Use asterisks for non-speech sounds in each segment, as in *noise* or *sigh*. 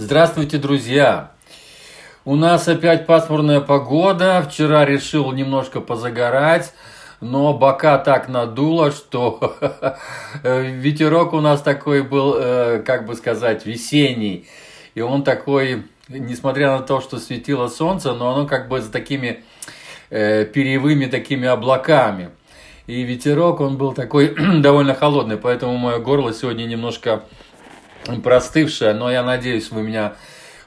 Здравствуйте, друзья! У нас опять пасмурная погода. Вчера решил немножко позагорать, но бока так надуло, что *laughs* ветерок у нас такой был, э, как бы сказать, весенний. И он такой, несмотря на то, что светило солнце, но оно как бы с такими э, перьевыми такими облаками. И ветерок, он был такой *clears throat* довольно холодный, поэтому мое горло сегодня немножко простывшая, но я надеюсь, вы меня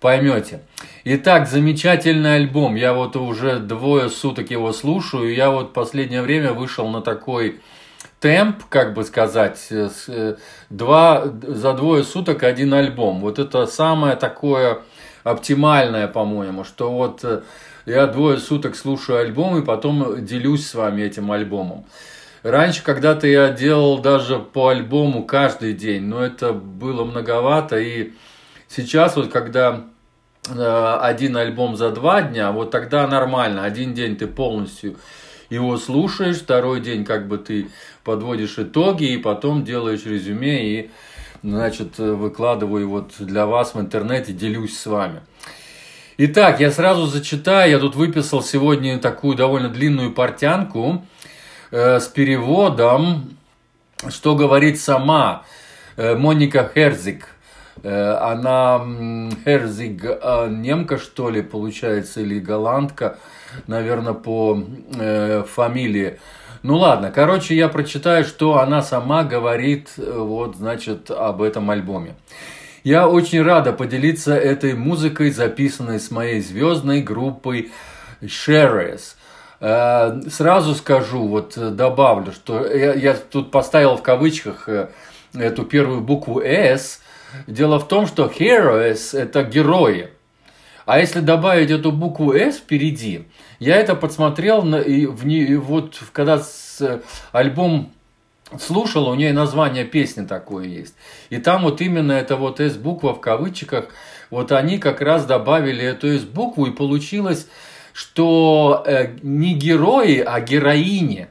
поймете. Итак, замечательный альбом. Я вот уже двое суток его слушаю. Я вот последнее время вышел на такой темп, как бы сказать, э, два, за двое суток один альбом. Вот это самое такое оптимальное, по-моему, что вот э, я двое суток слушаю альбом и потом делюсь с вами этим альбомом. Раньше когда-то я делал даже по альбому каждый день, но это было многовато. И сейчас вот когда э, один альбом за два дня, вот тогда нормально. Один день ты полностью его слушаешь, второй день как бы ты подводишь итоги и потом делаешь резюме и значит, выкладываю вот для вас в интернете, делюсь с вами. Итак, я сразу зачитаю, я тут выписал сегодня такую довольно длинную портянку, Э, с переводом, что говорит сама э, Моника Херзик. Э, она Херзиг немка, что ли, получается, или голландка, наверное, по фамилии. Ну ладно, короче, я прочитаю, что она сама говорит, вот, значит, об этом альбоме. Я очень рада поделиться этой музыкой, записанной с моей звездной группой Sherries. Э, сразу скажу, вот э, добавлю, что я, я тут поставил в кавычках э, эту первую букву «с». Дело в том, что heroes – это герои. А если добавить эту букву «с» впереди, я это подсмотрел, и в, и вот когда с, альбом слушал, у нее название песни такое есть. И там вот именно эта вот «с» буква в кавычках, вот они как раз добавили эту «с» букву, и получилось что э, не герои, а героини.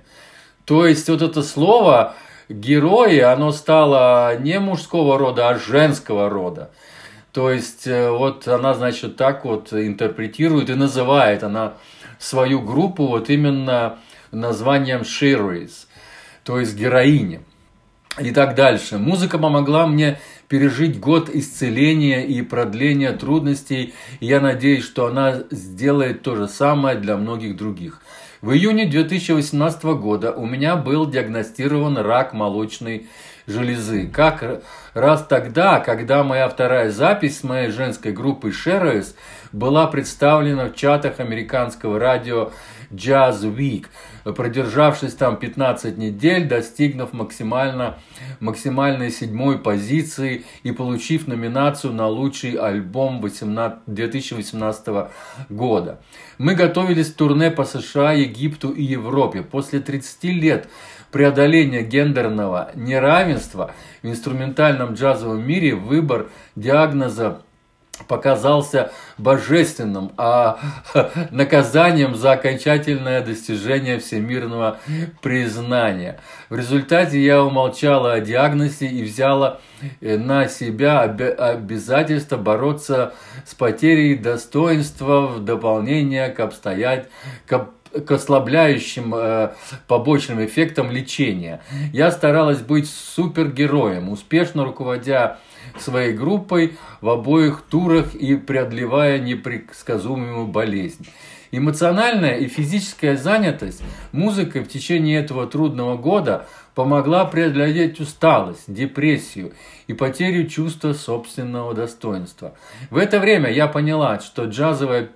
То есть вот это слово герои, оно стало не мужского рода, а женского рода. То есть э, вот она, значит, так вот интерпретирует и называет она свою группу вот именно названием Shiris, то есть героини и так дальше. Музыка помогла мне пережить год исцеления и продления трудностей, и я надеюсь, что она сделает то же самое для многих других. В июне 2018 года у меня был диагностирован рак молочной железы. Как раз тогда, когда моя вторая запись с моей женской группой Sherrows была представлена в чатах американского радио Jazz Week, продержавшись там 15 недель, достигнув максимально, максимальной седьмой позиции и получив номинацию на лучший альбом 18, 2018 года. Мы готовились к турне по США, Египту и Европе. После 30 лет преодоления гендерного неравенства в инструментальном джазовом мире выбор диагноза показался божественным, а *laughs* наказанием за окончательное достижение всемирного признания. В результате я умолчала о диагнозе и взяла э, на себя обязательство бороться с потерей достоинства в дополнение к обстоятельствам к ослабляющим э, побочным эффектам лечения. Я старалась быть супергероем, успешно руководя своей группой в обоих турах и преодолевая непредсказуемую болезнь. Эмоциональная и физическая занятость музыкой в течение этого трудного года помогла преодолеть усталость, депрессию и потерю чувства собственного достоинства. В это время я поняла, что джазовая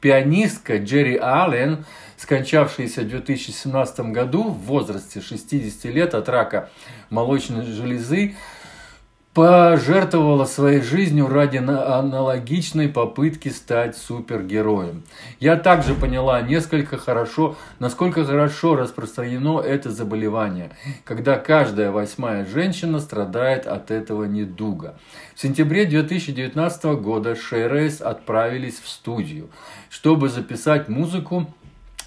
пианистка Джерри Аллен, скончавшаяся в 2017 году в возрасте 60 лет от рака молочной железы, пожертвовала своей жизнью ради аналогичной попытки стать супергероем. Я также поняла несколько хорошо, насколько хорошо распространено это заболевание, когда каждая восьмая женщина страдает от этого недуга. В сентябре 2019 года Шейрейс отправились в студию, чтобы записать музыку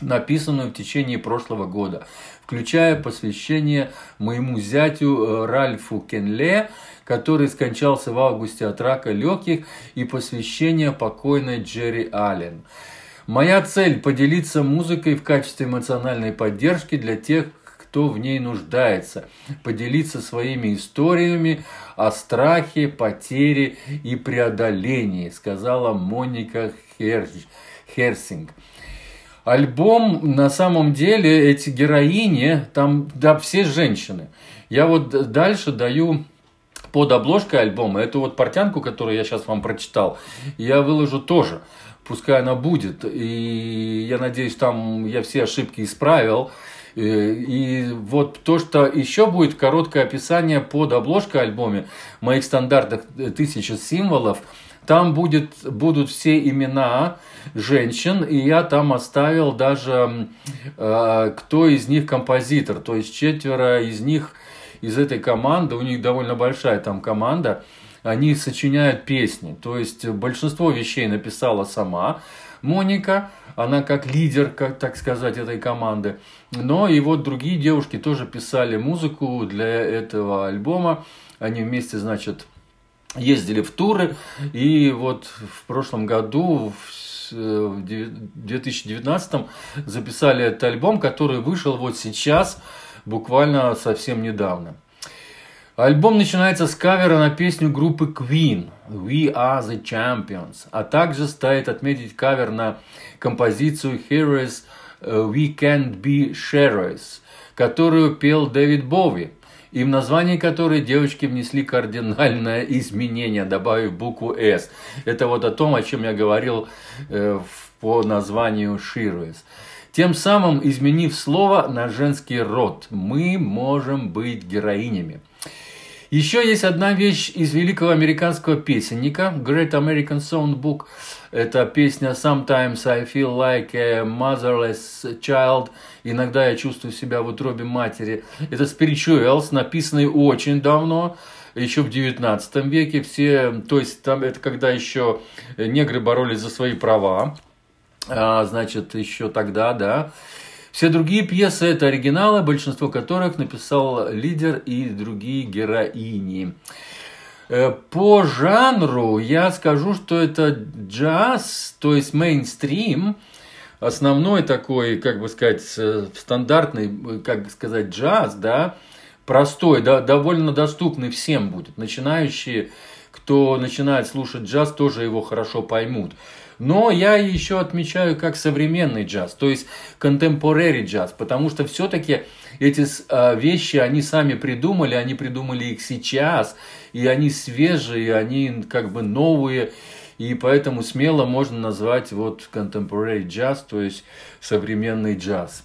написанную в течение прошлого года, включая посвящение моему зятю э, Ральфу Кенле, который скончался в августе от рака легких, и посвящение покойной Джерри Аллен. Моя цель – поделиться музыкой в качестве эмоциональной поддержки для тех, кто в ней нуждается, поделиться своими историями о страхе, потере и преодолении, сказала Моника Херсинг. Альбом, на самом деле, эти героини, там, да, все женщины. Я вот дальше даю под обложкой альбома, эту вот портянку, которую я сейчас вам прочитал, я выложу тоже. Пускай она будет. И я надеюсь, там я все ошибки исправил. Э, и вот то, что еще будет короткое описание под обложкой альбоме моих стандартных тысяча символов, там будет, будут все имена женщин, и я там оставил даже, э, кто из них композитор. То есть четверо из них из этой команды, у них довольно большая там команда, они сочиняют песни. То есть большинство вещей написала сама Моника, она как лидер, как так сказать, этой команды. Но и вот другие девушки тоже писали музыку для этого альбома. Они вместе, значит, ездили в туры. И вот в прошлом году, в 2019 записали этот альбом, который вышел вот сейчас, буквально совсем недавно. Альбом начинается с кавера на песню группы Queen «We are the Champions», а также стоит отметить кавер на композицию «Heroes We Can't Be Sharers», которую пел Дэвид Бови, и в названии которой девочки внесли кардинальное изменение, добавив букву «S». Это вот о том, о чем я говорил э, по названию «Heroes» тем самым изменив слово на женский род. Мы можем быть героинями. Еще есть одна вещь из великого американского песенника Great American Songbook. Это песня Sometimes I feel like a motherless child. Иногда я чувствую себя в утробе матери. Это Spirituals, написанный очень давно еще в 19 веке все, то есть там это когда еще негры боролись за свои права, а, значит, еще тогда, да. Все другие пьесы – это оригиналы, большинство которых написал лидер и другие героини. Э, по жанру я скажу, что это джаз, то есть мейнстрим, основной такой, как бы сказать, э, стандартный, как сказать, джаз, да, простой, да, довольно доступный всем будет. Начинающие, кто начинает слушать джаз, тоже его хорошо поймут. Но я еще отмечаю как современный джаз, то есть contemporary джаз, потому что все-таки эти э, вещи они сами придумали, они придумали их сейчас, и они свежие, они как бы новые, и поэтому смело можно назвать вот contemporary джаз, то есть современный джаз.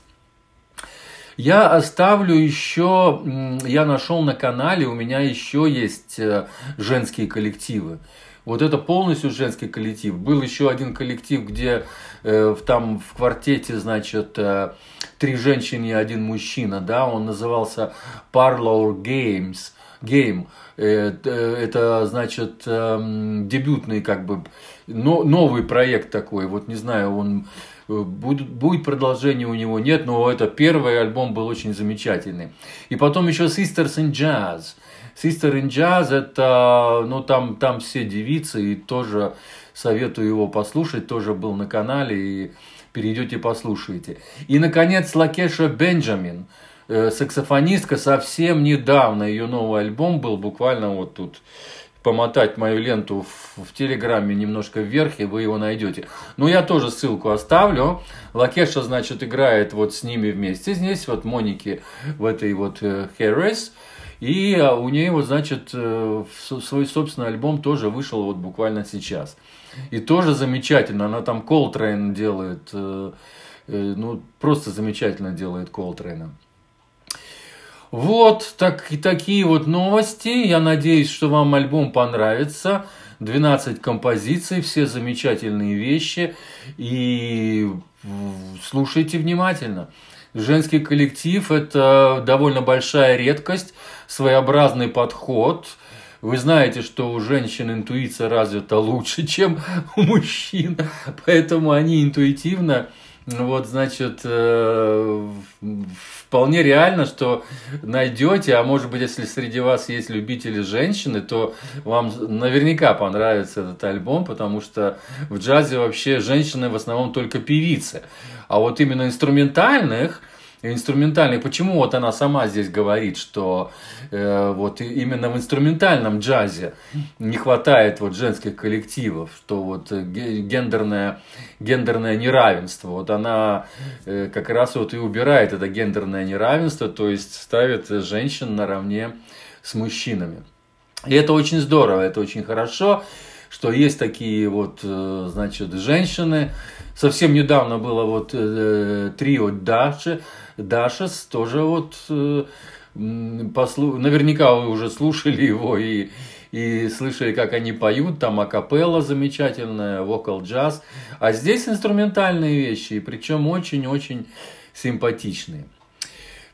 Я оставлю еще, я нашел на канале, у меня еще есть э, женские коллективы. Вот это полностью женский коллектив. Был еще один коллектив, где э, там в квартете, значит, э, три женщины и один мужчина, да, он назывался Parlour Games. Game. Э, э, это, значит, эм, дебютный, как бы, новый проект такой. Вот не знаю, он будет, будет продолжение у него, нет, но это первый альбом был очень замечательный. И потом еще Sisters in Jazz – Sister in Jazz это, ну там, там все девицы, и тоже советую его послушать, тоже был на канале, и перейдете послушайте. И, наконец, Лакеша Бенджамин, э, саксофонистка, совсем недавно ее новый альбом был, буквально вот тут помотать мою ленту в, в Телеграме немножко вверх, и вы его найдете. Но я тоже ссылку оставлю. Лакеша, значит, играет вот с ними вместе здесь, вот Моники в этой вот э, Harris. И а, у нее, вот, значит, э, свой собственный альбом тоже вышел вот буквально сейчас. И тоже замечательно. Она там Колтрейн делает. Э, э, ну, просто замечательно делает Колтрейна. Вот так, и такие вот новости. Я надеюсь, что вам альбом понравится. 12 композиций, все замечательные вещи. И слушайте внимательно. Женский коллектив – это довольно большая редкость, своеобразный подход. Вы знаете, что у женщин интуиция развита лучше, *laughs* чем у мужчин, поэтому они интуитивно Вот, значит, э, вполне реально, что найдете, а может быть, если среди вас есть любители женщины, то вам наверняка понравится этот альбом, потому что в джазе вообще женщины в основном только певицы. А вот именно инструментальных – инструментальный. Почему вот она сама здесь говорит, что э, вот именно в инструментальном джазе не хватает вот женских коллективов, что вот гендерное, гендерное неравенство, вот она э, как раз вот и убирает это гендерное неравенство, то есть ставит женщин наравне с мужчинами. И это очень здорово, это очень хорошо, что есть такие вот, э, значит, женщины. Совсем недавно было вот э, трио Даши, Дашес тоже вот э, послу... наверняка вы уже слушали его и, и слышали, как они поют, там акапелла замечательная, вокал джаз, а здесь инструментальные вещи, причем очень-очень симпатичные.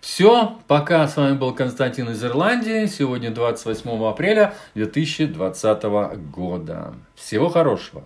Все, пока. С вами был Константин из Ирландии. Сегодня 28 апреля 2020 года. Всего хорошего.